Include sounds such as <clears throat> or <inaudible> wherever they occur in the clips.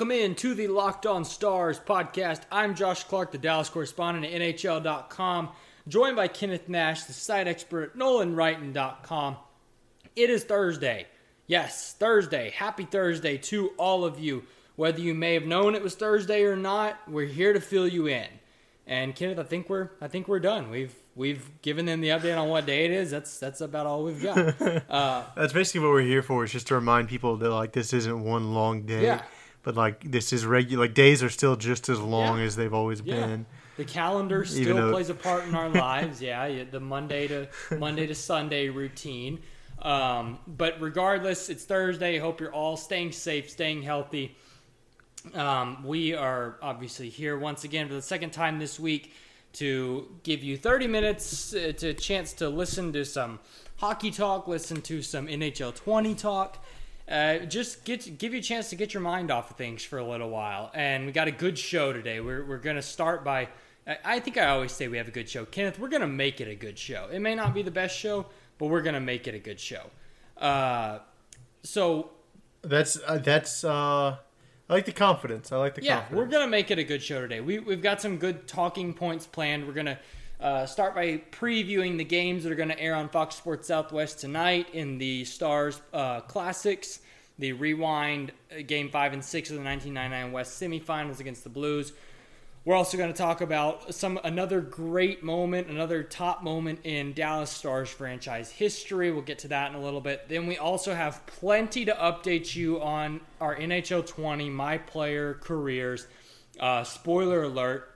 Welcome in to the Locked On Stars podcast. I'm Josh Clark, the Dallas correspondent at NHL.com, joined by Kenneth Nash, the site expert at NolanWrighton.com. It is Thursday. Yes, Thursday. Happy Thursday to all of you. Whether you may have known it was Thursday or not, we're here to fill you in. And Kenneth, I think we're I think we're done. We've we've given them the update on what day it is. That's that's about all we've got. <laughs> Uh, That's basically what we're here for. Is just to remind people that like this isn't one long day. Yeah. But like this is regular. Like days are still just as long Yeah. as they've always Yeah. been. The calendar still though- plays a part in our <laughs> lives. Yeah, yeah, the Monday to Monday to Sunday routine. Um, but regardless, it's Thursday. Hope you're all staying safe, staying healthy. Um, we are obviously here once again for the second time this week to give you 30 minutes uh, to a chance to listen to some hockey talk, listen to some NHL 20 talk. Uh, just get give you a chance to get your mind off of things for a little while. And we got a good show today. We're, we're going to start by, I- think I always say we have a good show. Kenneth, we're going to make it a good show. It may not be the best show, but we're going to make it a good show. Uh, so That's uh, that's. uh I like the confidence. I like the yeah, confidence. we're gonna make it a good show today. We we've got some good talking points planned. We're gonna uh, start by previewing the games that are gonna air on Fox Sports Southwest tonight in the Stars uh, Classics, the rewind uh, Game Five and Six of the 1999 West semifinals against the Blues. We're also going to talk about some another great moment, another top moment in Dallas Stars franchise history. We'll get to that in a little bit. Then we also have plenty to update you on our NHL 20 my player careers. Uh, spoiler alert: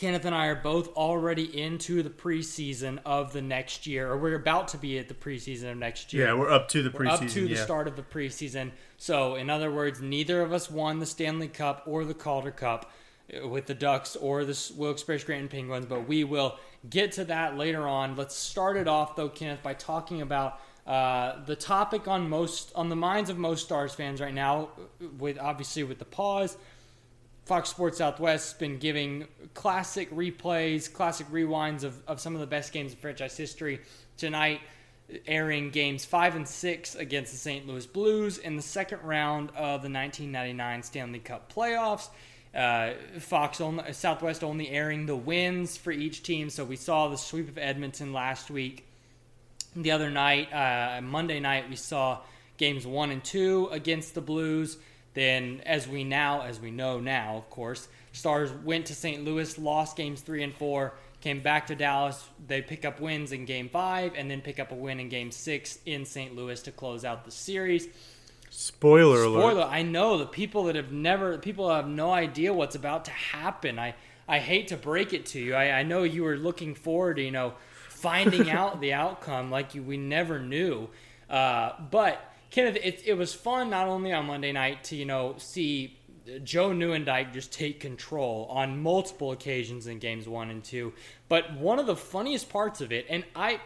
Kenneth and I are both already into the preseason of the next year, or we're about to be at the preseason of next year yeah, we're up to the we're preseason. up to the yeah. start of the preseason. So, in other words, neither of us won the Stanley Cup or the Calder Cup uh, with the Ducks or the Wilkes-Barre Scranton Penguins, but we will get to that later on. Let's start it off though, Kenneth, by talking about uh, the topic on most on the minds of most Stars fans right now, with obviously with the pause. Fox Sports Southwest has been giving classic replays, classic rewinds of, of some of the best games in franchise history. Tonight, airing games five and six against the St. Louis Blues in the second round of the 1999 Stanley Cup playoffs. Uh, Fox only, Southwest only airing the wins for each team. So we saw the sweep of Edmonton last week. The other night, uh, Monday night, we saw games one and two against the Blues. Then, as we now, as we know now, of course, Stars went to St. Louis, lost games three and four, came back to Dallas. They pick up wins in Game Five, and then pick up a win in Game Six in St. Louis to close out the series. Spoiler alert. Spoiler! I know the people that have never, people have no idea what's about to happen. I, I hate to break it to you. I, I know you were looking forward to, you know, finding <laughs> out the outcome like you, we never knew. Uh, but Kenneth, it, it was fun not only on Monday night to, you know, see Joe Nieuwendyk just take control on multiple occasions in games one and two. But one of the funniest parts of it, and I,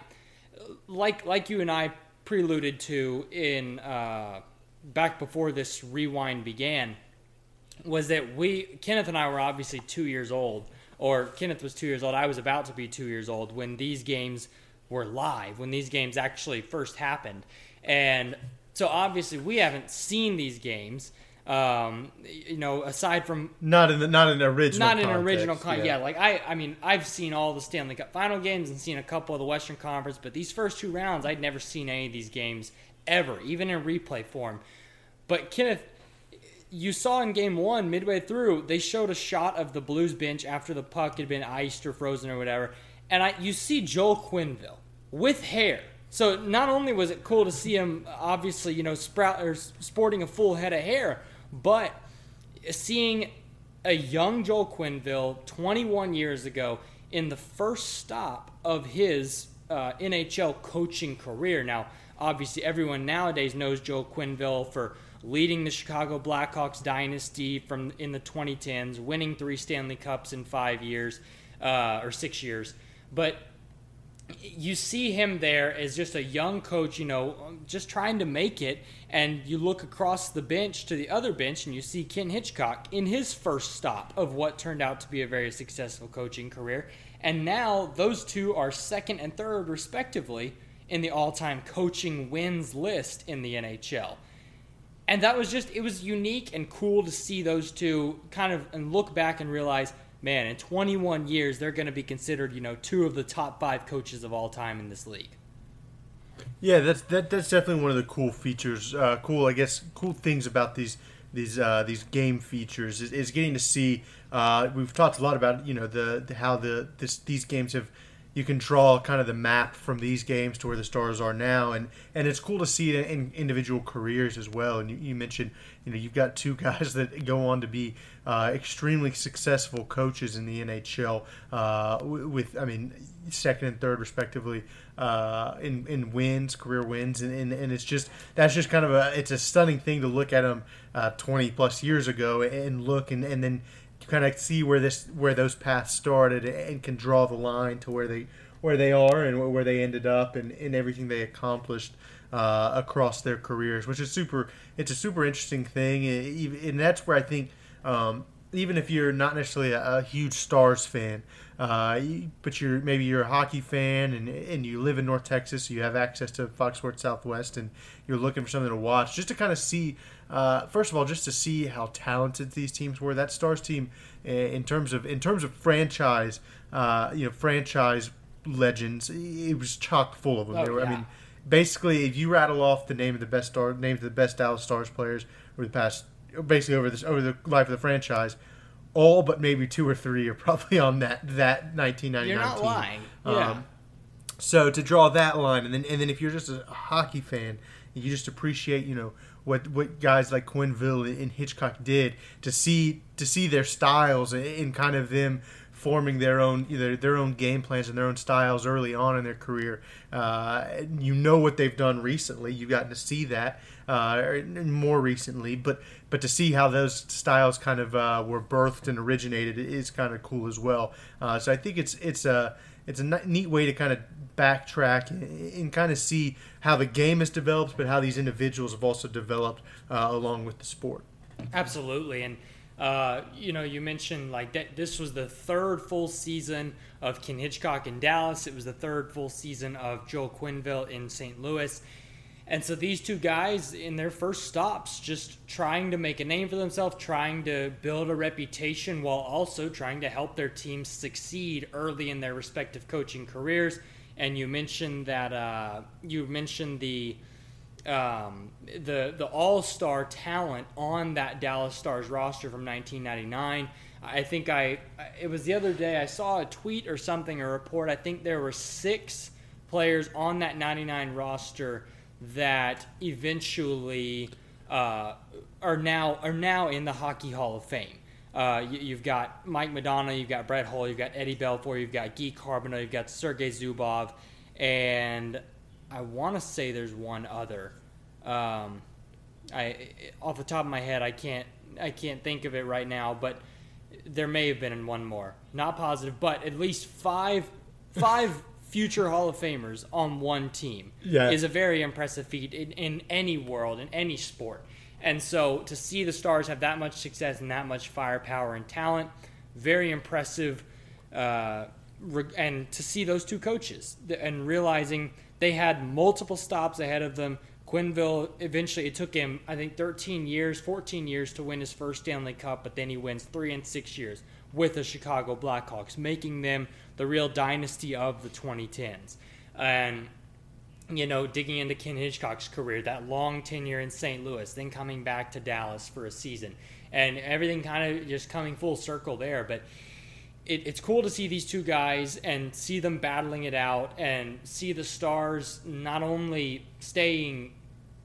like like you and I preluded to in uh, back before this rewind began, was that we Kenneth and I were obviously two years old, or Kenneth was two years old. I was about to be two years old when these games were live, when these games actually first happened, and so obviously we haven't seen these games. Um, you know, aside from Not in the, not in the original. not in context, original con- yeah. like I I mean I've seen all the Stanley Cup final games and seen a couple of the Western Conference, but these first two rounds I'd never seen any of these games ever, even in replay form. But Kenneth, you saw in game one, midway through, they showed a shot of the Blues bench after the puck had been iced or frozen or whatever, and I you see Joel Quenneville with hair. So not only was it cool to see him, obviously, you know, sprout or sporting a full head of hair, but seeing a young Joel Quenneville 21 years ago in the first stop of his uh, NHL coaching career. Now, obviously, everyone nowadays knows Joel Quenneville for leading the Chicago Blackhawks dynasty from in the 2010s, winning three Stanley Cups in five years uh, or six years. But you see him there as just a young coach, you know, just trying to make it. And you look across the bench to the other bench and you see Ken Hitchcock in his first stop of what turned out to be a very successful coaching career. And now those two are second and third, respectively, in the all time coaching wins list in the NHL. and that was just it was unique and cool to see those two kind of and look back and realize man in 21 years they're going to be considered you know two of the top five coaches of all time in this league Yeah, that's that, that's definitely one of the cool features. Uh, cool, I guess, cool things about these these uh, these game features is, is getting to see. Uh, we've talked a lot about you know the, the how the this these games have. You can draw kind of the map from these games to where the stars are now, and, and it's cool to see it in individual careers as well. And you, you mentioned, you know, you've got two <laughs> guys that go on to be uh, extremely successful coaches in the NHL uh, with, I mean, second and third respectively uh, in in wins, career wins, and, and, and it's just that's just kind of a it's a stunning thing to look at them uh, 20 plus years ago and look and, and then kind of see where this where those paths started and can draw the line to where they where they are and where they ended up and, and everything they accomplished uh, across their careers, which is super. It's a super interesting thing, and that's where I think. Um, even if you're not necessarily a, a huge Stars fan, uh, but you're maybe you're a hockey fan and, and you live in North Texas, so you have access to Fox Sports Southwest, and you're looking for something to watch, just to kind of see. Uh, first of all, just to see how talented these teams were. That Stars team, in terms of in terms of franchise, uh, you know, franchise legends, it was chock full of them. Oh, were, yeah. I mean, basically, if you rattle off the name of the best star, names of the best Dallas Stars players over the past, basically over this over the life of the franchise, all but maybe two or three are probably on that that 1999 you're not team. lying yeah Um, so to draw that line, and then and then if you're just a hockey fan, you just appreciate you know what what guys like Quenneville and Hitchcock did to see to see their styles and kind of them forming their own either their own game plans and their own styles early on in their career. Uh, you know what they've done recently. You've gotten to see that uh, more recently, but but to see how those styles kind of uh, were birthed and originated is kind of cool as well. Uh, so I think it's it's a it's a neat way to kind of backtrack and, kind of see how the game has developed, but how these individuals have also developed uh, along with the sport. Absolutely, and uh, you know, you mentioned like that. This was the third full season of Ken Hitchcock in Dallas. It was the third full season of Joel Quenneville in St. Louis. And so these two guys, in their first stops, just trying to make a name for themselves, trying to build a reputation while also trying to help their teams succeed early in their respective coaching careers. And you mentioned that uh, you mentioned the um, the the All Star talent on that Dallas Stars roster from 1999. I think I it was the other day I saw a tweet or something a report. I think there were six players on that 99 roster that eventually uh, are now are now in the Hockey Hall of Fame. Uh, you, have got Mike Modano, you've got Brett Hull, you've got Eddie Belfour, you've got Guy Carbonneau, you've got Sergei Zubov, and I want to say there's one other. Um, I off the top of my head, I can't I can't think of it right now, but there may have been one more. Not positive, but at least five five <laughs> future Hall of Famers on one team Yeah. is a very impressive feat in, in any world in any sport. And so to see the Stars have that much success and that much firepower and talent, very impressive. Uh, and to see those two coaches and realizing they had multiple stops ahead of them. Quenneville eventually it took him I think 13 years, 14 years to win his first Stanley Cup, but then he wins 3 and 6 years with the Chicago Blackhawks, making them the real dynasty of the 2010s. And you know, digging into Ken Hitchcock's career, that long tenure in St. Louis, then coming back to Dallas for a season, and everything kind of just coming full circle there. But it, it's cool to see these two guys and see them battling it out and see the stars not only staying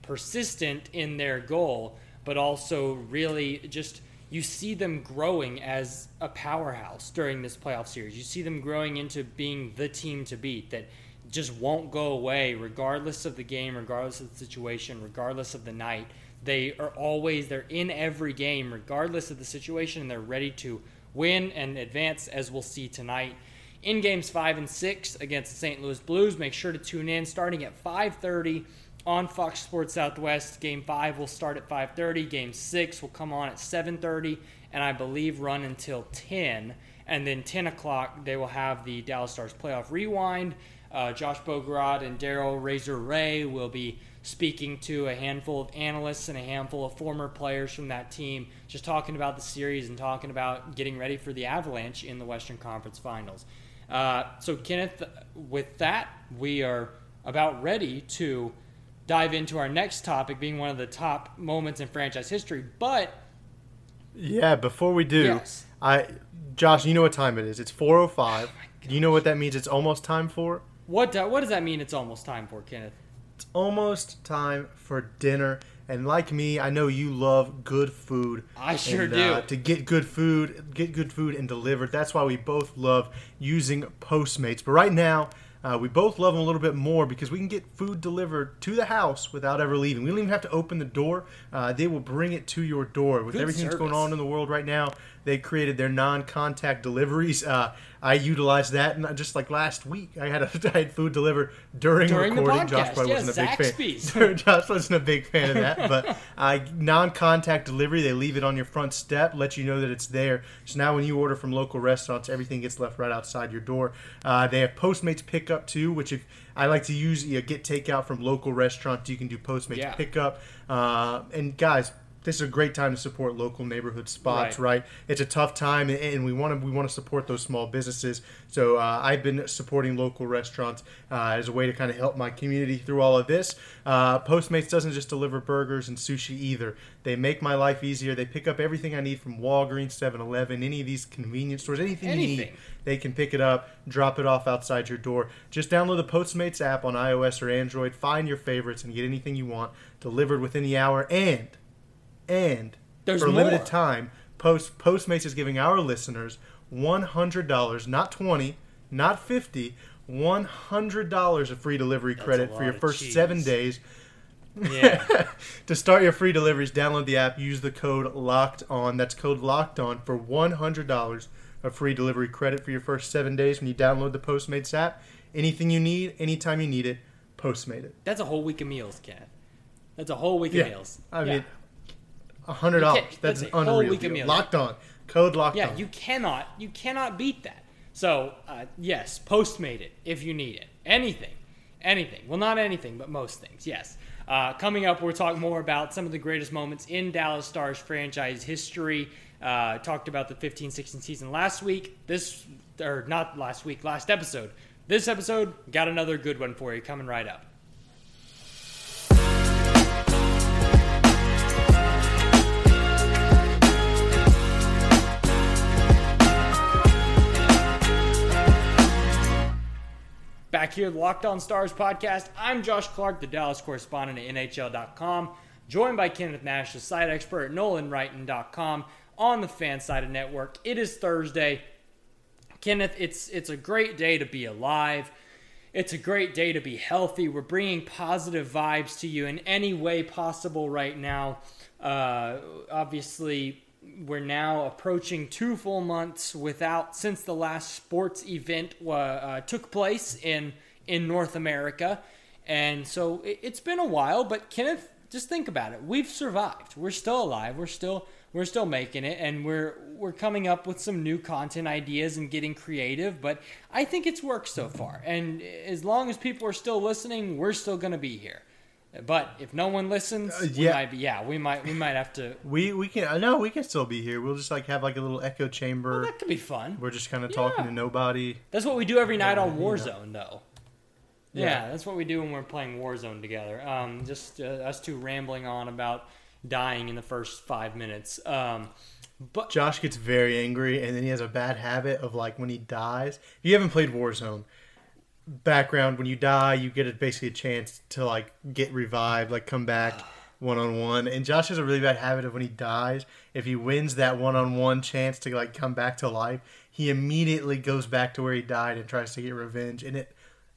persistent in their goal, but also really just you see them growing as a powerhouse during this playoff series. You see them growing into being the team to beat that just won't go away regardless of the game, regardless of the situation, regardless of the night. They are always they're in every game regardless of the situation and they're ready to win and advance as we'll see tonight. In games 5 and 6 against the St. Louis Blues, make sure to tune in starting at 5:30 on Fox Sports Southwest. Game 5 will start at 5:30, game 6 will come on at 7:30 and I believe run until 10 and then 10 o'clock they will have the Dallas Stars playoff rewind. Uh, Josh Bogorad and Daryl Razor Reaugh will be speaking to a handful of analysts and a handful of former players from that team, just talking about the series and talking about getting ready for the Avalanche in the Western Conference Finals. Uh, so, Kenneth, with that, we are about ready to dive into our next topic, being one of the top moments in franchise history. But yeah, before we do, Yes. I Josh, you know what time it is? It's 4:05. do you know what that means? It's almost time for. what do- what does that mean? It's almost time for Kenneth. It's almost time for dinner. And like me, I know you love good food. I sure And, do. Uh, to get good food, get good food and delivered. That's why we both love using Postmates. But right now, uh, we both love them a little bit more because we can get food delivered to the house without ever leaving. We don't even have to open the door. Uh, they will bring it to your door. With Good everything that's going on in the world right now, they created their non-contact deliveries. Uh, I utilized that, and just like last week, I had a, <laughs> I had food delivered during, During the recording. Josh probably yes, wasn't a big fan. <laughs> Josh wasn't a big fan of that, <laughs> but uh, non-contact delivery, they leave it on your front step, let you know that it's there. So now when you order from local restaurants, everything gets left right outside your door. Uh, they have Postmates pickup too, which if I like to use, you know, get takeout from local restaurants, you can do Postmates Yeah. pickup. Uh, and guys. This is a great time to support local neighborhood spots, Right. right? It's a tough time, and- we want to we want to support those small businesses. So uh, I've been supporting local restaurants uh, as a way to kind of help my community through all of this. Uh, Postmates doesn't just deliver burgers and sushi either. They make my life easier. They pick up everything I need from Walgreens, 7-Eleven, any of these convenience stores, anything, you need. Anything. They can pick it up, drop it off outside your door. Just download the Postmates app on iOS or Android. Find your favorites and get anything you want delivered within the hour. And and There's for a limited time, Post Postmates is giving our listeners one hundred dollars, not twenty, not fifty, one hundred dollars of free delivery That's credit for your first cheese. seven days. Yeah. <laughs> to start your free deliveries, download the app, use the code locked on. That's code locked on for one hundred dollars of free delivery credit for your first seven days when you download the Postmates app. Anything you need, anytime you need it, Postmate it. That's a whole week of meals, Kenneth. That's a whole week Yeah. of meals. I Yeah. mean, hundred dollars. That's an unreal deal. meals. Locked on. Code locked Yeah, on. you cannot you cannot beat that. So uh, yes, Postmate it if you need it. Anything, anything. Well, not anything, but most things. Yes. Uh, coming up, we'll talk more about some of the greatest moments in Dallas Stars franchise history. Uh, talked about the 15-16 season last week. This or not last week, last episode. This episode got another good one for you coming right up. Back here, the Locked On Stars podcast. I'm Josh Clark, the Dallas correspondent at NHL.com, joined by Kenneth Nash, the site expert at NolanWrighton.com on the Fansided Network. It is Thursday. Kenneth, it's it's a great day to be alive. It's a great day to be healthy. We're bringing positive vibes to you in any way possible right now. Uh, obviously, we're now approaching two full months without since the last sports event uh, took place in in North America, and so it, it's been a while. But Kenneth, just think about it. We've survived. We're still alive. We're still we're still making it, and we're we're coming up with some new content ideas and getting creative. But I think it's worked so far, and as long as people are still listening, we're still going to be here. But if no one listens, Uh, we yeah. might be, yeah, we might we might have to. <laughs> we we can. I know we can still be here. We'll just like have like a little echo chamber. That could be fun. We're just kind of talking Yeah. to nobody. That's what we do every night on you know. Warzone, though. Yeah. Yeah. that's what we do when we're playing Warzone together. Um, just uh, us two rambling on about dying in the first five minutes. Um, but Josh gets very angry, and then he has a bad habit of like when he dies. If you haven't played Warzone, background when you die, you get a, basically a chance to like get revived, like come back one on one. And Josh has a really bad habit of when he dies, if he wins that one on one chance to like come back to life, he immediately goes back to where he died and tries to get revenge. And it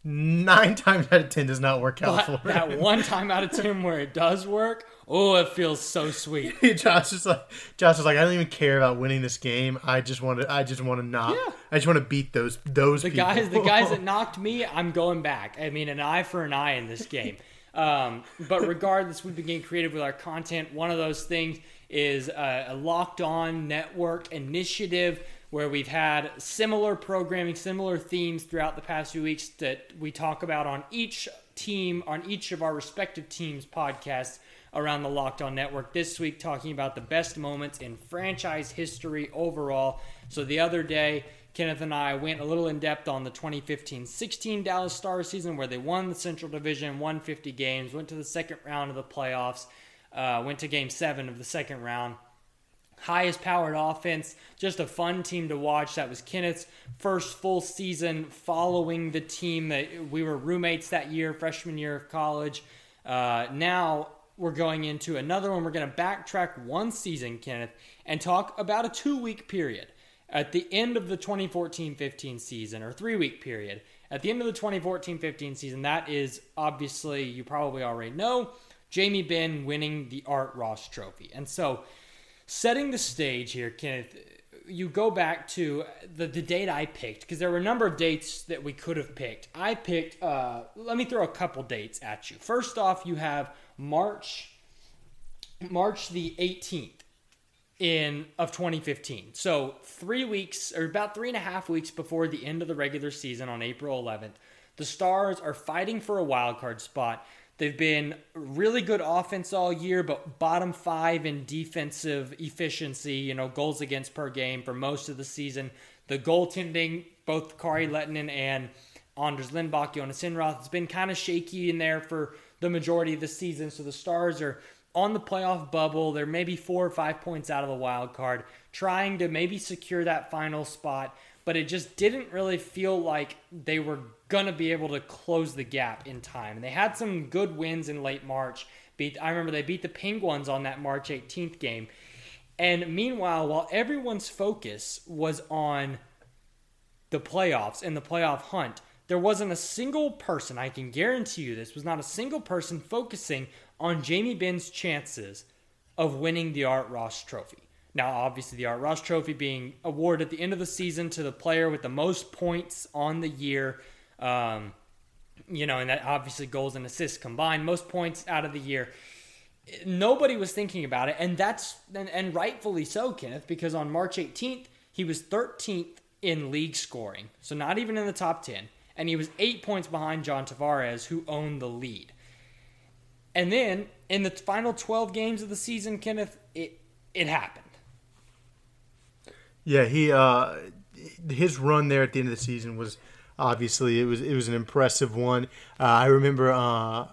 nine <laughs> times out of ten does not work out but for that him. one time out of ten where it does work, oh, it feels so sweet. <laughs> Josh is like, Josh is like, I don't even care about winning this game. I just want to, I just want to not. Yeah. I just want to beat those those The people. guys, the guys that <laughs> knocked me, I'm going back. I mean, an eye for an eye in this game. Um, but regardless, we've been getting creative with our content. One of those things is a, a locked on network initiative where we've had similar programming, similar themes throughout the past few weeks that we talk about on each team on each of our respective teams' podcasts around the Locked On Network. This week, talking about the best moments in franchise history overall. So the other day, Kenneth and I went a little in depth on the 2015 16 Dallas Stars season where they won the Central Division, won 50 games, went to the second round of the playoffs, uh, went to game seven of the second round. Highest powered offense, just a fun team to watch. That was Kenneth's first full season following the team that we were roommates that year, freshman year of college. Uh, now we're going into another one. We're going to backtrack one season, Kenneth, and talk about a two week period at the end of the 2014 15 season, or three week period, at the end of the 2014 15 season, that is obviously, you probably already know, Jamie Benn winning the Art Ross Trophy. And so, setting the stage here, Kenneth, you go back to the, the date I picked, because there were a number of dates that we could have picked. I picked, uh, let me throw a couple dates at you. First off, you have March. March the 18th in of 2015. So three weeks or about three and a half weeks before the end of the regular season on April 11th, the Stars are fighting for a wild card spot. They've been really good offense all year, but bottom five in defensive efficiency, you know, goals against per game for most of the season. The goaltending, both Kari Lehtonen and Anders Lindback, Jonas Enroth, has been kind of shaky in there for the majority of the season. So the Stars are on the playoff bubble. They're maybe four or five points out of the wild card, trying to maybe secure that final spot. But it just didn't really feel like they were going to be able to close the gap in time. And they had some good wins in late March. Beat, I remember they beat the Penguins on that March 18th game. And meanwhile, while everyone's focus was on the playoffs and the playoff hunt, there wasn't a single person, I can guarantee you this, was not a single person focusing on Jamie Benn's chances of winning the Art Ross Trophy. Now, obviously, the Art Ross Trophy being awarded at the end of the season to the player with the most points on the year. Um, you know, and that obviously goals and assists combined, most points out of the year. Nobody was thinking about it, and that's and, and rightfully so, Kenneth, because on March 18th he was 13th in league scoring, so not even in the top 10, and he was eight points behind John Tavares, who owned the lead. And then in the final 12 games of the season, Kenneth, it it happened. Yeah, he uh his run there at the end of the season was obviously it was it was an impressive one. Uh, I remember uh,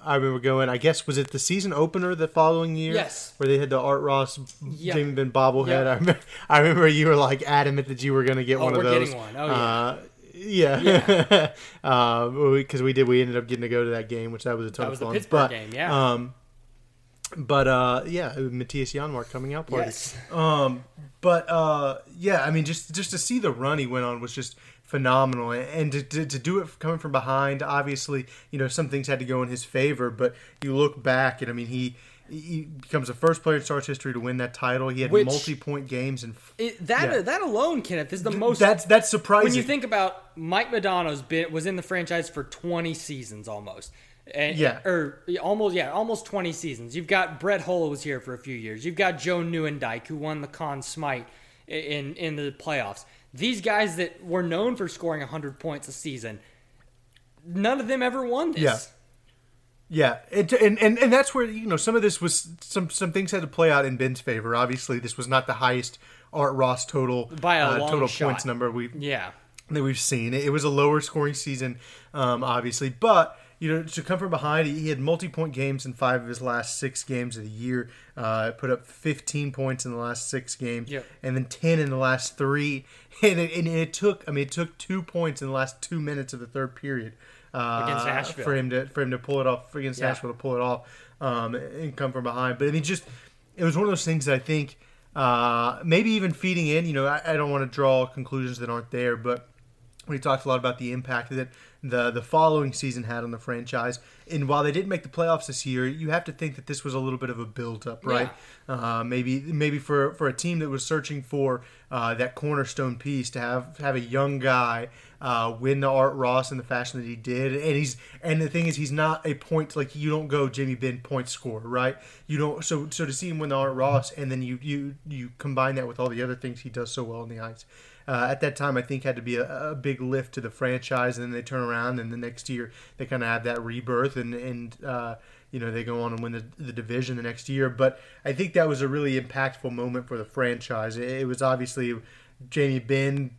I remember going. I guess was it the season opener the following year? Yes. Where they had the Art Ross Yep. Jamie Benn bobblehead. I, remember, I remember you were like adamant that you were going to get Oh, one of those. getting one. Oh, yeah. Uh, yeah, because <laughs> we did. We ended up getting to go to that game, which that was a ton That was of the. Pittsburgh but, game, yeah. Um, but uh, yeah, Mattias Janmark coming out party. Yes. Um, but uh, yeah, I mean, just just to see the run he went on was just phenomenal, and to, to, to do it coming from behind, obviously, you know, some things had to go in his favor. But you look back, and I mean, he he becomes the first player in Stars history to win that title. He had Which- multi-point games, and It, that Yeah. that alone, Kenneth, is the most. that's that's surprising. when you think about Mike Modano's been was in the franchise for 20 seasons almost. And, Yeah. Or almost yeah, almost 20 seasons. You've got Brett Hull was here for a few years. You've got Joe Nieuwendyk who won the Conn Smythe in in the playoffs. These guys that were known for scoring 100 points a season, none of them ever won this. Yeah. Yeah, and, and and and that's where you know some of this was some some things had to play out in Benn's favor. Obviously, this was not the highest Art Ross total By a uh, long total shot. points number we Yeah. that we've seen. It was a lower scoring season, um, obviously, but you know to come from behind, he had multi point games in five of his last six games of the year. Uh, put up 15 points in the last six games, Yep. and then 10 in the last three. <laughs> And it, and it took, I mean, it took two points in the last two minutes of the third period uh, Against Nashville. for him to for him to pull it off against Yeah. Nashville to pull it off um, and come from behind. But I mean, just it was one of those things that I think uh, maybe even feeding in. You know, I, I don't want to draw conclusions that aren't there, but we talked a lot about the impact that the the following season had on the franchise. And while they didn't make the playoffs this year, you have to think that this was a little bit of a build up, right? Uh, maybe maybe for for a team that was searching for uh, that cornerstone piece to have have a young guy uh, win the Art Ross in the fashion that he did, and he's and the thing is he's not a point like you don't go Jimmy Benn point scorer, right? You don't so so to see him win the Art Ross and then you you you combine that with all the other things he does so well on the ice uh, at that time, I think had to be a, a big lift to the franchise. And then they turn around, and the next year they kind of have that rebirth, and and uh, you know they go on and win the, the division the next year. But I think that was a really impactful moment for the franchise. It, it was obviously Jamie Benn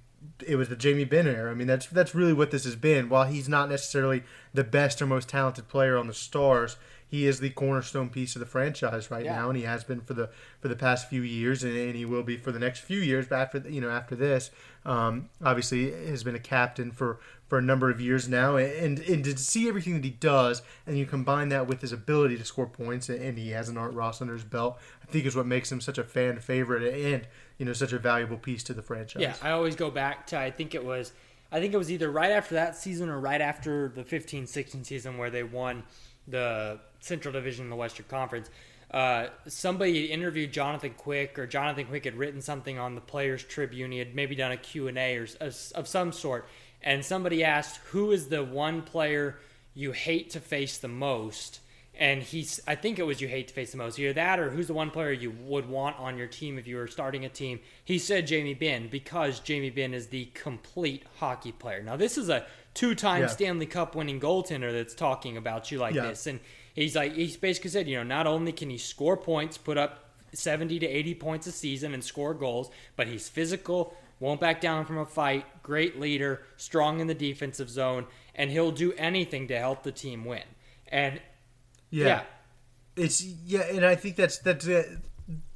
it was the Jamie Benn era. I mean, that's that's really what this has been. While he's not necessarily the best or most talented player on the Stars, he is the cornerstone piece of the franchise right yeah. now, and he has been for the for the past few years, and, and he will be for the next few years. But after you know after this, um, obviously has been a captain for for a number of years now, and and to see everything that he does, and you combine that with his ability to score points, and he has an Art Ross under his belt, I think is what makes him such a fan favorite and you know such a valuable piece to the franchise. Yeah, I always go back to I think it was I think it was either right after that season or right after the 15-16 season where they won the Central Division in the Western Conference. Uh, somebody interviewed Jonathan Quick, or Jonathan Quick had written something on the Players Tribune. He had maybe done a Q&A or of some sort, and somebody asked, "Who is the one player you hate to face the most?" And he's, I think it was you hate to face the most, either that or who's the one player you would want on your team if you were starting a team. He said Jamie Benn because Jamie Benn is the complete hockey player. Now this is a two-time yeah. Stanley Cup winning goaltender that's talking about you like yeah. this, and he's like he's basically said, you know, not only can he score points, put up 70 to 80 points a season and score goals, but he's physical, won't back down from a fight, great leader, strong in the defensive zone, and he'll do anything to help the team win. And yeah, yeah. it's yeah, and I think that's that's uh,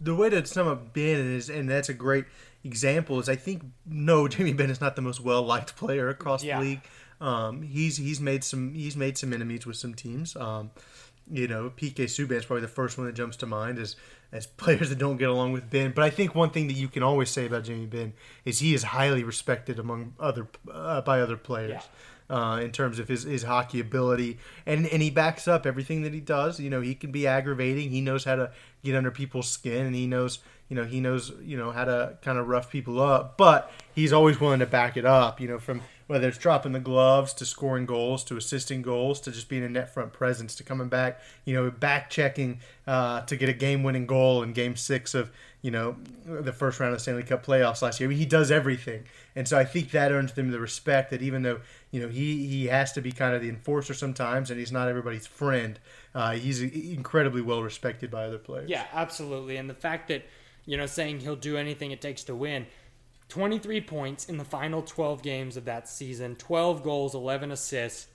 the way to sum up Benn is, and that's a great example. Is I think no, Jamie Benn is not the most well liked player across yeah. the league. Um, he's he's made some he's made some enemies with some teams. Um, you know, PK Subban is probably the first one that jumps to mind as as <laughs> players that don't get along with Benn. But I think one thing that you can always say about Jamie Benn is he is highly respected among other uh, by other players. Yeah. Uh, in terms of his, his hockey ability, and and he backs up everything that he does. You know, he can be aggravating. He knows how to get under people's skin, and he knows you know he knows you know how to kind of rough people up. But he's always willing to back it up. You know, from whether it's dropping the gloves to scoring goals to assisting goals to just being a net front presence to coming back, you know, back checking uh, to get a game winning goal in game six of, you know, the first round of Stanley Cup playoffs last year. I mean, he does everything. And so I think that earns him the respect that even though, you know, he, he has to be kind of the enforcer sometimes and he's not everybody's friend, uh, he's incredibly well respected by other players. Yeah, absolutely. And the fact that, you know, saying he'll do anything it takes to win – 23 points in the final 12 games of that season, 12 goals, 11 assists.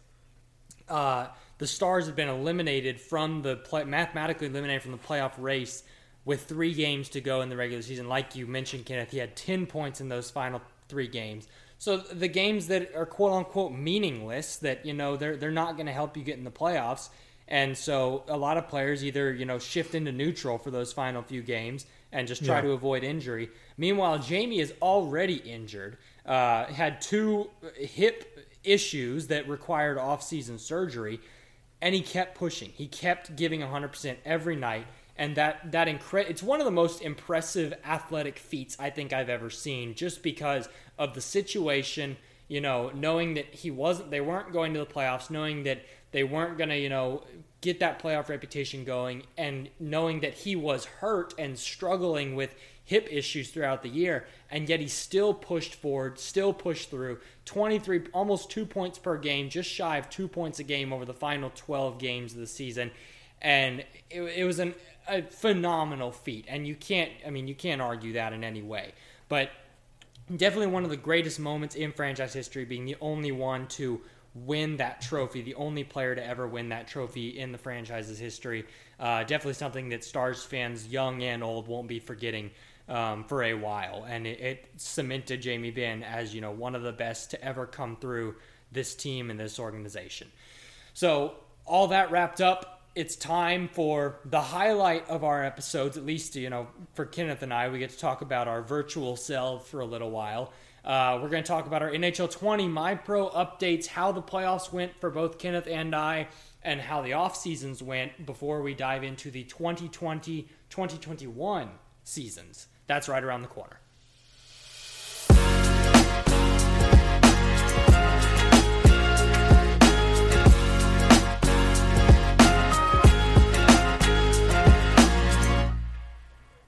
Uh, the Stars have been eliminated from the play, mathematically eliminated from the playoff race with three games to go in the regular season. Like you mentioned, Kenneth, he had 10 points in those final three games. So the games that are quote unquote meaningless, that you know they're they're not going to help you get in the playoffs, and so a lot of players either you know shift into neutral for those final few games and just try yeah. to avoid injury. Meanwhile, Jamie is already injured, uh, had two hip issues that required off-season surgery, and he kept pushing. He kept giving 100% every night, and that that incre- it's one of the most impressive athletic feats I think I've ever seen, just because of the situation. You know, knowing that he wasn't, they weren't going to the playoffs, knowing that they weren't going to, you know, get that playoff reputation going and knowing that he was hurt and struggling with hip issues throughout the year and yet he still pushed forward still pushed through. 23 almost 2 points per game just shy of 2 points a game over the final 12 games of the season. And it, it was an, a phenomenal feat and you can't i mean you can't argue that in any way. But definitely one of the greatest moments in franchise history being the only one to win that trophy, the only player to ever win that trophy in the franchise's history. Uh, definitely something that Stars fans, young and old, won't be forgetting um, for a while. And it, it, cemented Jamie Benn as you know one of the best to ever come through this team and this organization. So all that wrapped up. It's time for the highlight of our episodes, at least, you know, for Kenneth and I. We get to talk about our virtual self for a little while. Uh, we're going to talk about our NHL 20 My Pro updates, how the playoffs went for both Kenneth and I, and how the off seasons went before we dive into the 2020 2021 seasons. That's right around the corner.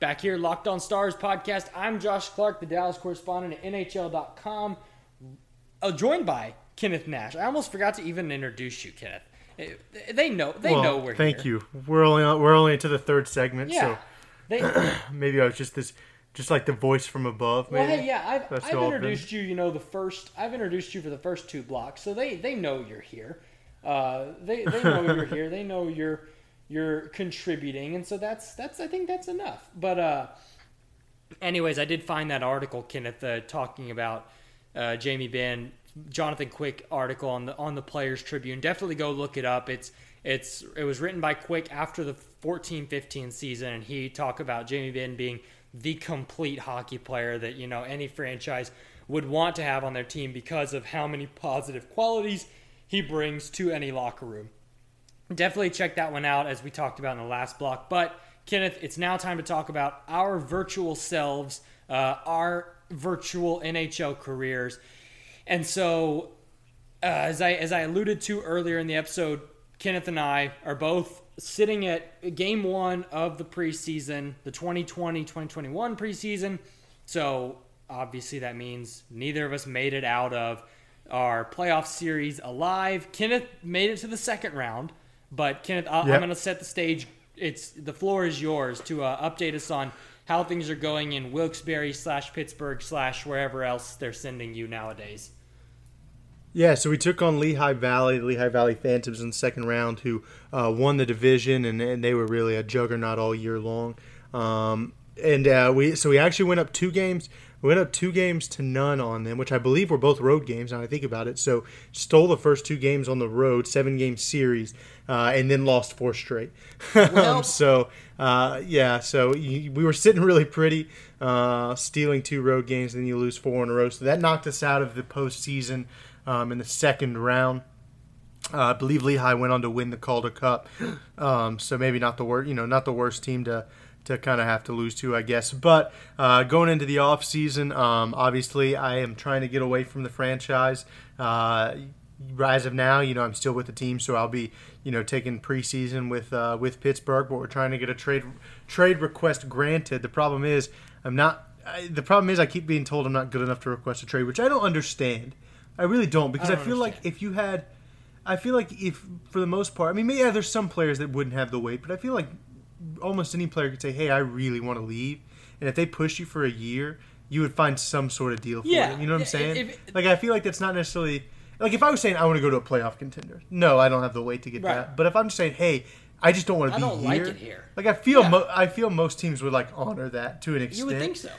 Back here, Locked On Stars podcast. I'm Josh Clark, the Dallas correspondent at NHL.com, uh, joined by Kenneth Nash. I almost forgot to even introduce you, Kenneth. Eh, They know. They well, know we're thank here. you. We're only on, we're only into the third segment, Yeah. They, so <clears throat> maybe I was just this, just like the voice from above. well, Maybe. hey, yeah, I've, That's I've all I've introduced you. You know, the first. I've introduced you for the first two blocks, so they they know you're here. Uh, they they know you're here. They know you're you're contributing, and so that's that's I think that's enough. But uh, anyways, I did find that article, Kenneth, uh, talking about uh, Jamie Benn, Jonathan Quick article on the on the Players Tribune. Definitely go look it up. It's it's it was written by Quick after the 14-15 season, and he talked about Jamie Benn being the complete hockey player that you know any franchise would want to have on their team because of how many positive qualities he brings to any locker room definitely check that one out as we talked about in the last block. But Kenneth, it's now time to talk about our virtual selves, uh, our virtual NHL careers, and so uh, as I as I alluded to earlier in the episode, Kenneth and I are both sitting at game one of the preseason, the 2020-2021 preseason. So obviously that means neither of us made it out of our playoff series alive. Kenneth made it to the second round, but Kenneth, I- I'm Yep. going to set the stage. It's the floor is yours to uh, update us on how things are going in Wilkes-Barre slash Pittsburgh slash wherever else they're sending you nowadays. Yeah, so we took on Lehigh Valley, the Lehigh Valley Phantoms in the second round, who uh, won the division, and, and they were really a juggernaut all year long. Um, and uh, we so we actually went up two games. We went up two games to none on them, which I believe were both road games. Now I think about it, so stole the first two games on the road, seven game series, uh, and then lost four straight. <laughs> Well- um, so uh, yeah, so you, we were sitting really pretty, uh, stealing two road games, and then you lose four in a row. So that knocked us out of the postseason um, in the second round. Uh, I believe Lehigh went on to win the Calder Cup, um, so maybe not the worst, you know, not the worst team to to kind of have to lose to, I guess. But uh, going into the off season, um, obviously, I am trying to get away from the franchise. Uh, as of now, you know, I'm still with the team, so I'll be, you know, taking preseason with uh, with Pittsburgh. But we're trying to get a trade trade request granted. The problem is, I'm not. I, the problem is, I keep being told I'm not good enough to request a trade, which I don't understand. I really don't because I, don't feel like if you had, I feel like if for the most part, I mean, yeah, there's some players that wouldn't have the weight, but I feel like almost any player could say, "Hey, I really want to leave," and if they push you for a year, you would find some sort of deal for Yeah, it. You know what I'm saying? if- like I feel like that's not necessarily like if I was saying I want to go to a playoff contender. No, I don't have the weight to get Right. that. But if I'm just saying, "Hey," I just don't want to I be don't here. like it here. Like I feel, Yeah. mo- I feel most teams would like honor that to an extent. You would think so.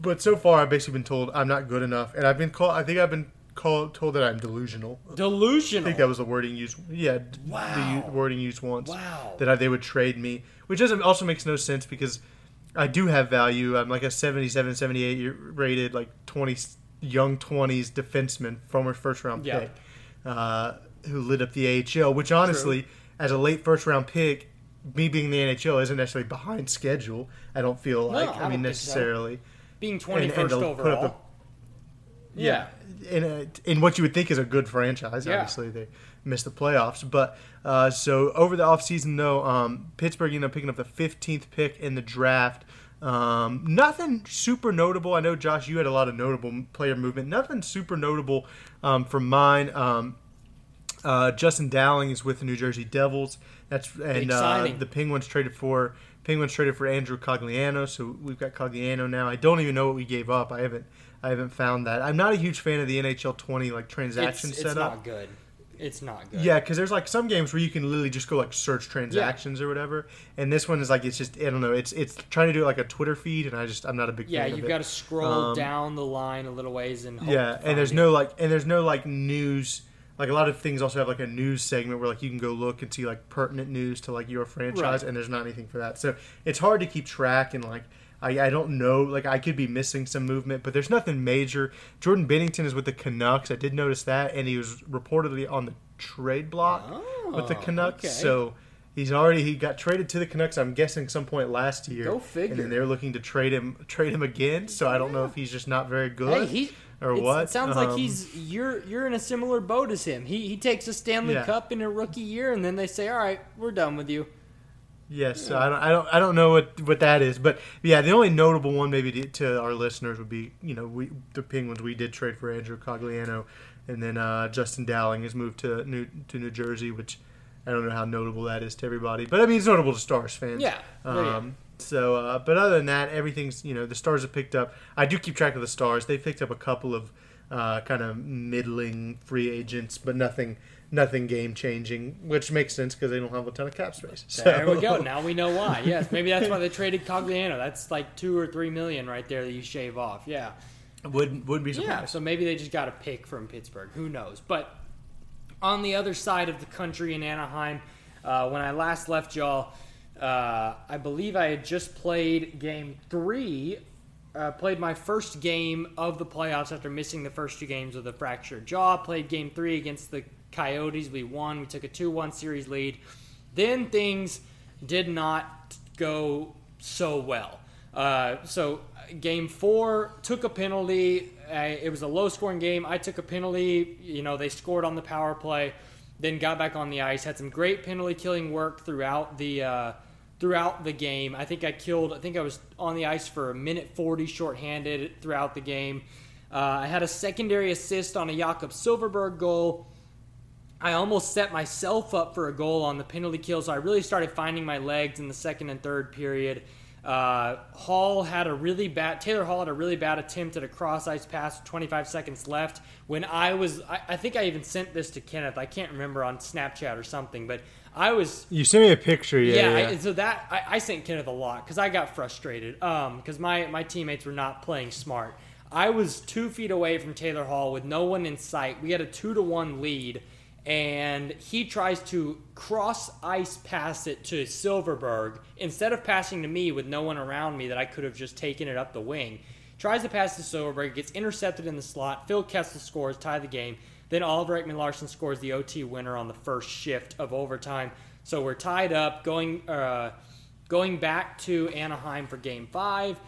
But so far, I've basically been told I'm not good enough, and I've been called. I think I've been called told that I'm delusional. Delusional. I think that was the wording used. Yeah, d- the wording used once. Wow. That I, they would trade me, which doesn't also makes no sense because I do have value. I'm like a 77, 78 year rated, like 20 young 20s defenseman, former first round Yeah. pick, uh, who lit up the AHL. Which honestly, as a late first round pick, me being in the NHL isn't necessarily behind schedule. I don't feel No, like. I I, mean, think so. necessarily. Being And- 21st and up overall. Yeah, in a, in what you would think is a good franchise. Yeah. Obviously, they missed the playoffs, but uh, so over the offseason, though, um, Pittsburgh ended up picking up the 15th pick in the draft. Um, nothing super notable. I know Josh, you had a lot of notable player movement. Nothing super notable um, from mine. Um, uh, Justin Dowling is with the New Jersey Devils. That's and uh, the Penguins traded for Penguins traded for Andrew Cogliano. So we've got Cogliano now. I don't even know what we gave up. I haven't I haven't found that. I'm not a huge fan of the NHL 20 like transaction it's setup. It's not good. It's not good. Yeah, because there's like some games where you can literally just go like search transactions or whatever, and this one is like it's just I don't know. It's it's trying to do like a Twitter feed, and I just I'm not a big Yeah, you've got to scroll Um, down the line a little ways and hope yeah, and there's find no like and there's no like news. Like a lot of things also have like a news segment where like you can go look and see like pertinent news to like your franchise, Right. and there's not anything for that. So it's hard to keep track and like. I, I don't know. Like I could be missing some movement, but there's nothing major. Jordan Binnington is with the Canucks. I did notice that, and he was reportedly on the trade block with the Oh, Canucks. okay. So he's already he got traded to the Canucks. I'm guessing some point last year. Go And figure. then they're looking to trade him trade him again. So I don't know if he's just not very Hey, good he or what. It sounds like Um, he's you're you're in a similar boat as him. He he takes a Stanley Yeah. Cup in a rookie year, and then they say, "All right, we're done with you." Yes, I don't, I don't, I don't know what what that is, but yeah, the only notable one maybe to, to our listeners would be, you know, we the Penguins we did trade for Andrew Cogliano, and then uh, Justin Dowling has moved to New to New Jersey, which I don't know how notable that is to everybody, but I mean it's notable to Stars fans. Yeah. yeah. Um, so, uh, but other than that, everything's you know the Stars have picked up. I do keep track of the Stars. They picked up a couple of uh, kind of middling free agents, but nothing nothing game changing, which makes sense because they don't have a ton of cap space. So. <laughs> There we go. Now we know why. Yes, maybe that's why they <laughs> traded Cogliano. That's like two or three million right there that you shave off. Yeah. Wouldn't wouldn't be surprised. Yeah, so maybe they just got a pick from Pittsburgh. Who knows? But on the other side of the country in Anaheim, uh, when I last left y'all, uh, I believe I had just played game three. Uh, played my first game of the playoffs after missing the first two games with a fractured jaw. Played game three against the Coyotes. We won. We took a 2 1 series lead. Then things did not go so well. Uh, so, game four took a penalty. Uh, it was a low scoring game. I took a penalty. You know, they scored on the power play, then got back on the ice. Had some great penalty killing work throughout the. Uh, throughout the game, I think I killed. I think I was on the ice for a minute forty, shorthanded throughout the game. Uh, I had a secondary assist on a Jakob Silfverberg goal. I almost set myself up for a goal on the penalty kill, so I really started finding my legs in the second and third period. Uh, Hall had a really bad Taylor Hall had a really bad attempt at a cross ice pass with 25 seconds left. When I was, I, I, think I even sent this to Kenneth. I can't remember on Snapchat or something, but I was. You sent me a picture, yeah. Yeah, yeah. I, so that I, I, sent Kenneth a lot because I got frustrated because um, my my teammates were not playing smart. I was two feet away from Taylor Hall with no one in sight. We had a two to one lead and he tries to cross ice pass it to Silfverberg instead of passing to me with no one around me that I could have just taken it up the wing. Tries to pass to Silfverberg, gets intercepted in the slot. Phil Kessel scores, tie the game. Then Oliver Ekman Larsson scores the OT winner on the first shift of overtime. So we're tied up, going uh, going back to Anaheim for Game Five.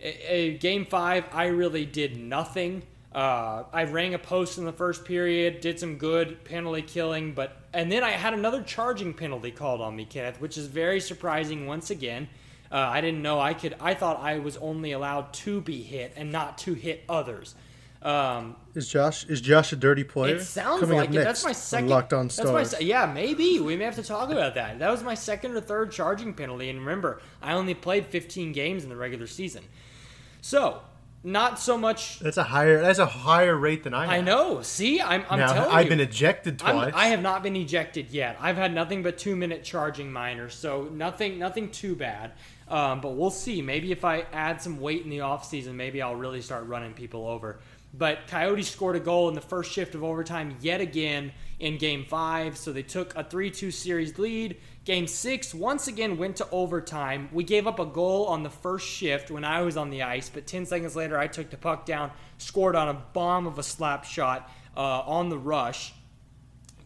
A, a game Five, I really did nothing. Uh, I rang a post in the first period, did some good penalty killing, but and then I had another charging penalty called on me, Kenneth, which is very surprising once again. Uh, I didn't know I could. I thought I was only allowed to be hit and not to hit others. Um, is Josh is Josh a dirty player? It sounds Coming like it. That's my second. Locked on stars. My, yeah, maybe we may have to talk about that. That was my second or third charging penalty, and remember, I only played 15 games in the regular season. So not so much. That's a higher. That's a higher rate than I. Have. I know. See, I'm. I'm now, telling I've you, been ejected twice. I'm, I have not been ejected yet. I've had nothing but two minute charging minors, so nothing, nothing too bad. Um, but we'll see. Maybe if I add some weight in the off season, maybe I'll really start running people over. But Coyotes scored a goal in the first shift of overtime yet again in Game Five, so they took a three-two series lead. Game six once again went to overtime. We gave up a goal on the first shift when I was on the ice, but 10 seconds later, I took the puck down, scored on a bomb of a slap shot uh, on the rush.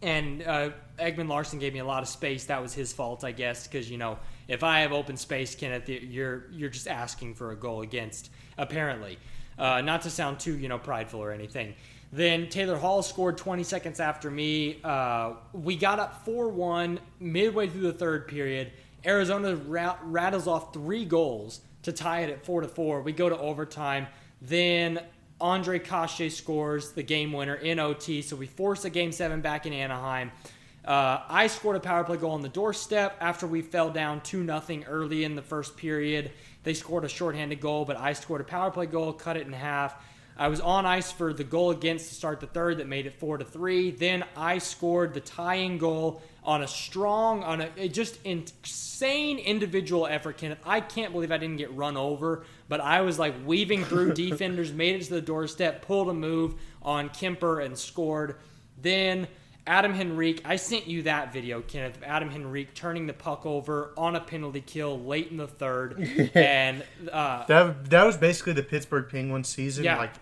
And uh, Ekman Larsson gave me a lot of space. That was his fault, I guess, because you know if I have open space, Kenneth, you're you're just asking for a goal against. Apparently, uh, not to sound too you know prideful or anything. Then Taylor Hall scored 20 seconds after me. Uh, we got up 4 1 midway through the third period. Arizona rattles off three goals to tie it at 4 to 4. We go to overtime. Then Andre Kase scores the game winner in OT. So we force a game seven back in Anaheim. Uh, I scored a power play goal on the doorstep after we fell down 2 0 early in the first period. They scored a shorthanded goal, but I scored a power play goal, cut it in half. I was on ice for the goal against to start the third that made it four to three. Then I scored the tying goal on a strong, on a just insane individual effort. Kenneth, I can't believe I didn't get run over, but I was like weaving through <laughs> defenders, made it to the doorstep, pulled a move on Kuemper and scored. Then Adam Henrique, I sent you that video, Kenneth, of Adam Henrique turning the puck over on a penalty kill late in the third, <laughs> and uh, that that was basically the Pittsburgh Penguins season. Yeah. Like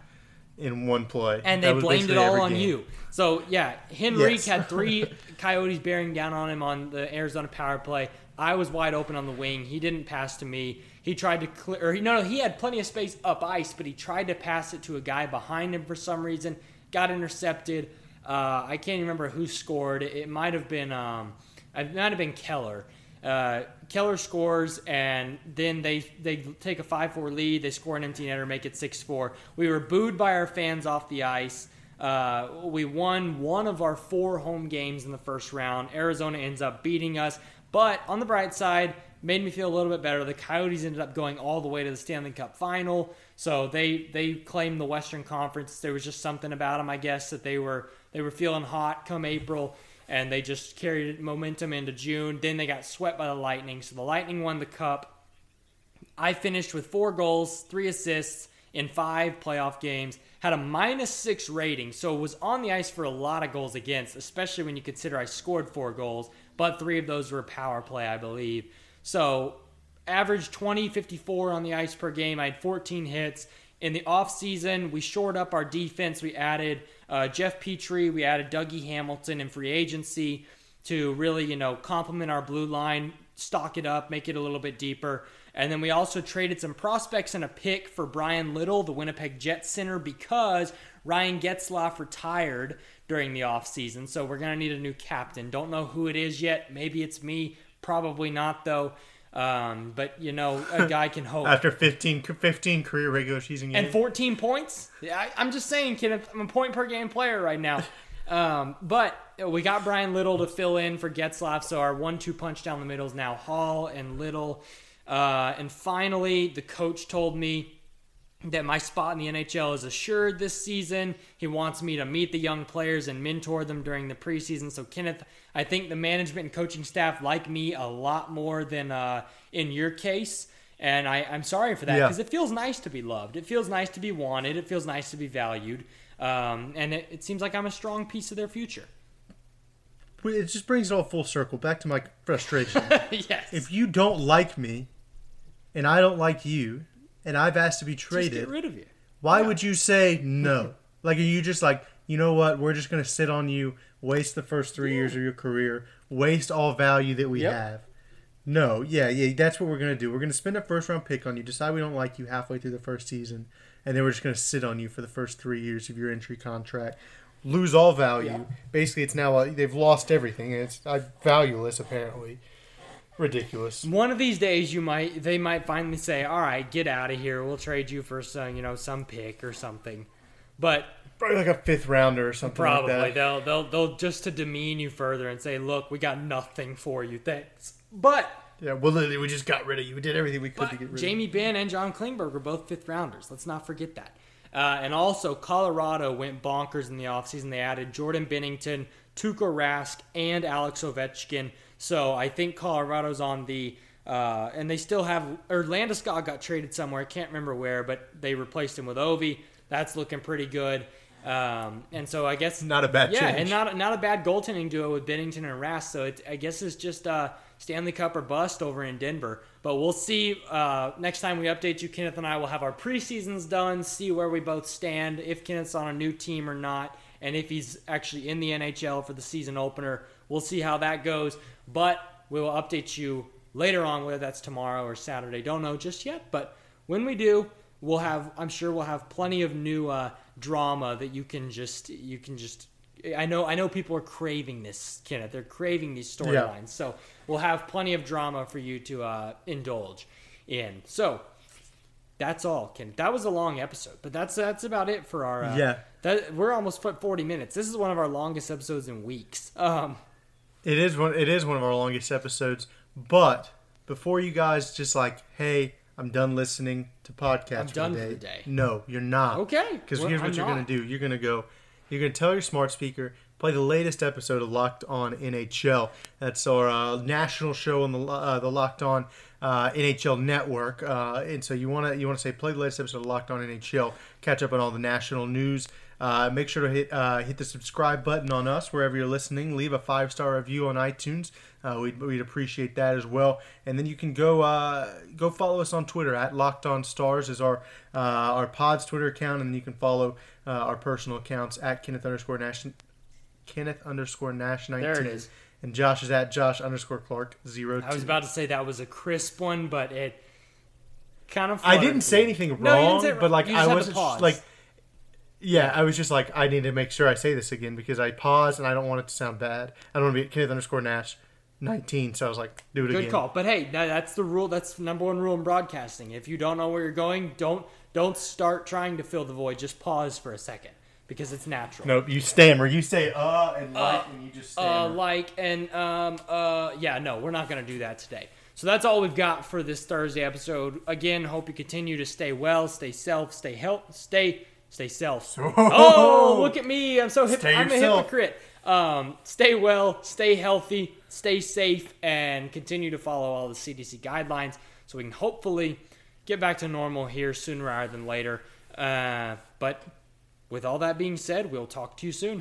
in one play. And they blamed it all on game. you. So yeah, Henrique yes. had three <laughs> Coyotes bearing down on him on the Arizona power play. I was wide open on the wing. He didn't pass to me. He tried to clear, or no, no, he had plenty of space up ice, but he tried to pass it to a guy behind him for some reason. Got intercepted. Uh, I can't remember who scored. It might have been, um, it might have been Keller. Uh, Keller scores, and then they they take a five four lead. They score an empty netter, make it six four. We were booed by our fans off the ice. Uh, we won one of our four home games in the first round. Arizona ends up beating us, but on the bright side, made me feel a little bit better. The Coyotes ended up going all the way to the Stanley Cup final, so they they claimed the Western Conference. There was just something about them, I guess, that they were they were feeling hot come April and they just carried momentum into June. Then they got swept by the Lightning, so the Lightning won the cup. I finished with four goals, three assists in five playoff games, had a minus six rating, so was on the ice for a lot of goals against, especially when you consider I scored four goals, but three of those were power play, I believe. So average 20, 54 on the ice per game. I had 14 hits. In the offseason, we shored up our defense. We added uh, Jeff Petry, we added Dougie Hamilton in free agency to really, you know, complement our blue line, stock it up, make it a little bit deeper. And then we also traded some prospects and a pick for Bryan Little, the Winnipeg Jets center, because Ryan Getzlaf retired during the offseason. So we're going to need a new captain. Don't know who it is yet. Maybe it's me. Probably not, though. Um, but you know, a <laughs> guy can hope. After 15, 15 career regular season games. and 14 points. Yeah, I, I'm just saying, kid. I'm a point per game player right now. <laughs> Um, but we got Bryan Little to fill in for Getzlaf, so our one-two punch down the middle is now Hall and Little. Uh, and finally, the coach told me that my spot in the NHL is assured this season. He wants me to meet the young players and mentor them during the preseason. So, Kenneth, I think the management and coaching staff like me a lot more than uh, in your case. And I, I'm sorry for that Yeah. because it feels nice to be loved. It feels nice to be wanted. It feels nice to be valued. Um, and it, it seems like I'm a strong piece of their future. it just brings it all full circle back to my frustration. <laughs> yes. if you don't like me, and I don't like you, and I've asked to be traded, Just get rid of you. why Yeah. would you say no? <laughs> like, are you just like, you know what? We're just going to sit on you, waste the first three years of your career, waste all value that we Yep. have. No, yeah, yeah, that's what we're going to do. We're going to spend a first round pick on you, decide we don't like you halfway through the first season, and then we're just going to sit on you for the first three years of your entry contract. Lose all value. Yeah. Basically, it's now uh, they've lost everything, and it's uh, valueless apparently. Ridiculous. One of these days, you might they might finally say, "All right, get out of here. We'll trade you for some, you know, some pick or something." But Probably like a fifth rounder or something probably like that. they'll they'll they'll just to demean you further and say, "Look, we got nothing for you. Thanks." But Yeah, well, literally, we just got rid of you. We did everything we could to get rid Jamie Benn and John Klingberg were both fifth rounders. Let's not forget that. Uh, and also, Colorado went bonkers in the offseason. They added Jordan Binnington, Tuukka Rask, and Alex Ovechkin. So I think Colorado's on the. Uh, and they still have. Or Landeskog got traded somewhere. I can't remember where, but they replaced him with Ovi. That's looking pretty good. Um, and so I guess. Not a bad yeah, change. and not not a bad goaltending duo with Binnington and Rask. So it, I guess it's just uh, Stanley Cup or bust over in Denver. But we'll see. Uh, next time we update you, Kenneth and I will have our preseasons done, see where we both stand, if Kenneth's on a new team or not, and if he's actually in the NHL for the season opener. We'll see how that goes. But we will update you later on, whether that's tomorrow or Saturday. Don't know just yet. But when we do, we'll have. I'm sure we'll have plenty of new uh, drama that you can just you can just. I know I know people are craving this, Kenneth. They're craving these storylines. So we'll have plenty of drama for you to uh, indulge in. So that's all, Kenneth. That was a long episode, but that's that's about it for our. Uh, Yeah. That we're almost at 40 minutes. This is one of our longest episodes in weeks. <laughs> Um, It is one. It is one of our longest episodes. But before you guys just like, hey, I'm done listening to podcasts. I'm done for the day. No, you're not. Okay. Because Well, here's what I'm you're not. gonna do. You're gonna go. You're gonna tell your smart speaker play the latest episode of Locked On NHL. That's our uh, national show on the uh, the Locked On uh, NHL network. Uh, and so you wanna you wanna say play the latest episode of Locked On NHL. Catch up on all the national news. Uh, make sure to hit uh, hit the subscribe button on us wherever you're listening. Leave a five star review on iTunes. Uh, we'd, we'd appreciate that as well. And then you can go uh, go follow us on Twitter at Locked On Stars is our uh, our Pod's Twitter account, and then you can follow uh, our personal accounts at Kenneth underscore Nash Kenneth underscore Nash nineteen. There it is. And Josh is at Josh underscore Clark zero. I was about to say that was a crisp one, but it kind of. I didn't say anything No, you wrong, didn't say it but like I wasn't pause. like. Yeah, I was just like, I need to make sure I say this again because I paused and I don't want it to sound bad. I don't want to be Kenneth underscore Nash 19. So I was like, do it Good again. Good call. But hey, that, that's the rule. That's the number one rule in broadcasting. If you don't know where you're going, don't don't start trying to fill the void. Just pause for a second because it's natural. Nope, you stammer. You say uh and like, and you just Uh, like and um uh yeah, no, we're not gonna do that today. So that's all we've got for this Thursday episode. Again, hope you continue to stay well, stay self, stay health, stay stay self. <laughs> Oh, look at me! I'm so hip. I'm a hypocrite. Um, stay well, stay healthy, stay safe, and continue to follow all the CDC guidelines so we can hopefully get back to normal here sooner rather than later. Uh, but with all that being said, we'll talk to you soon.